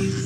you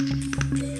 Thank mm -hmm. you.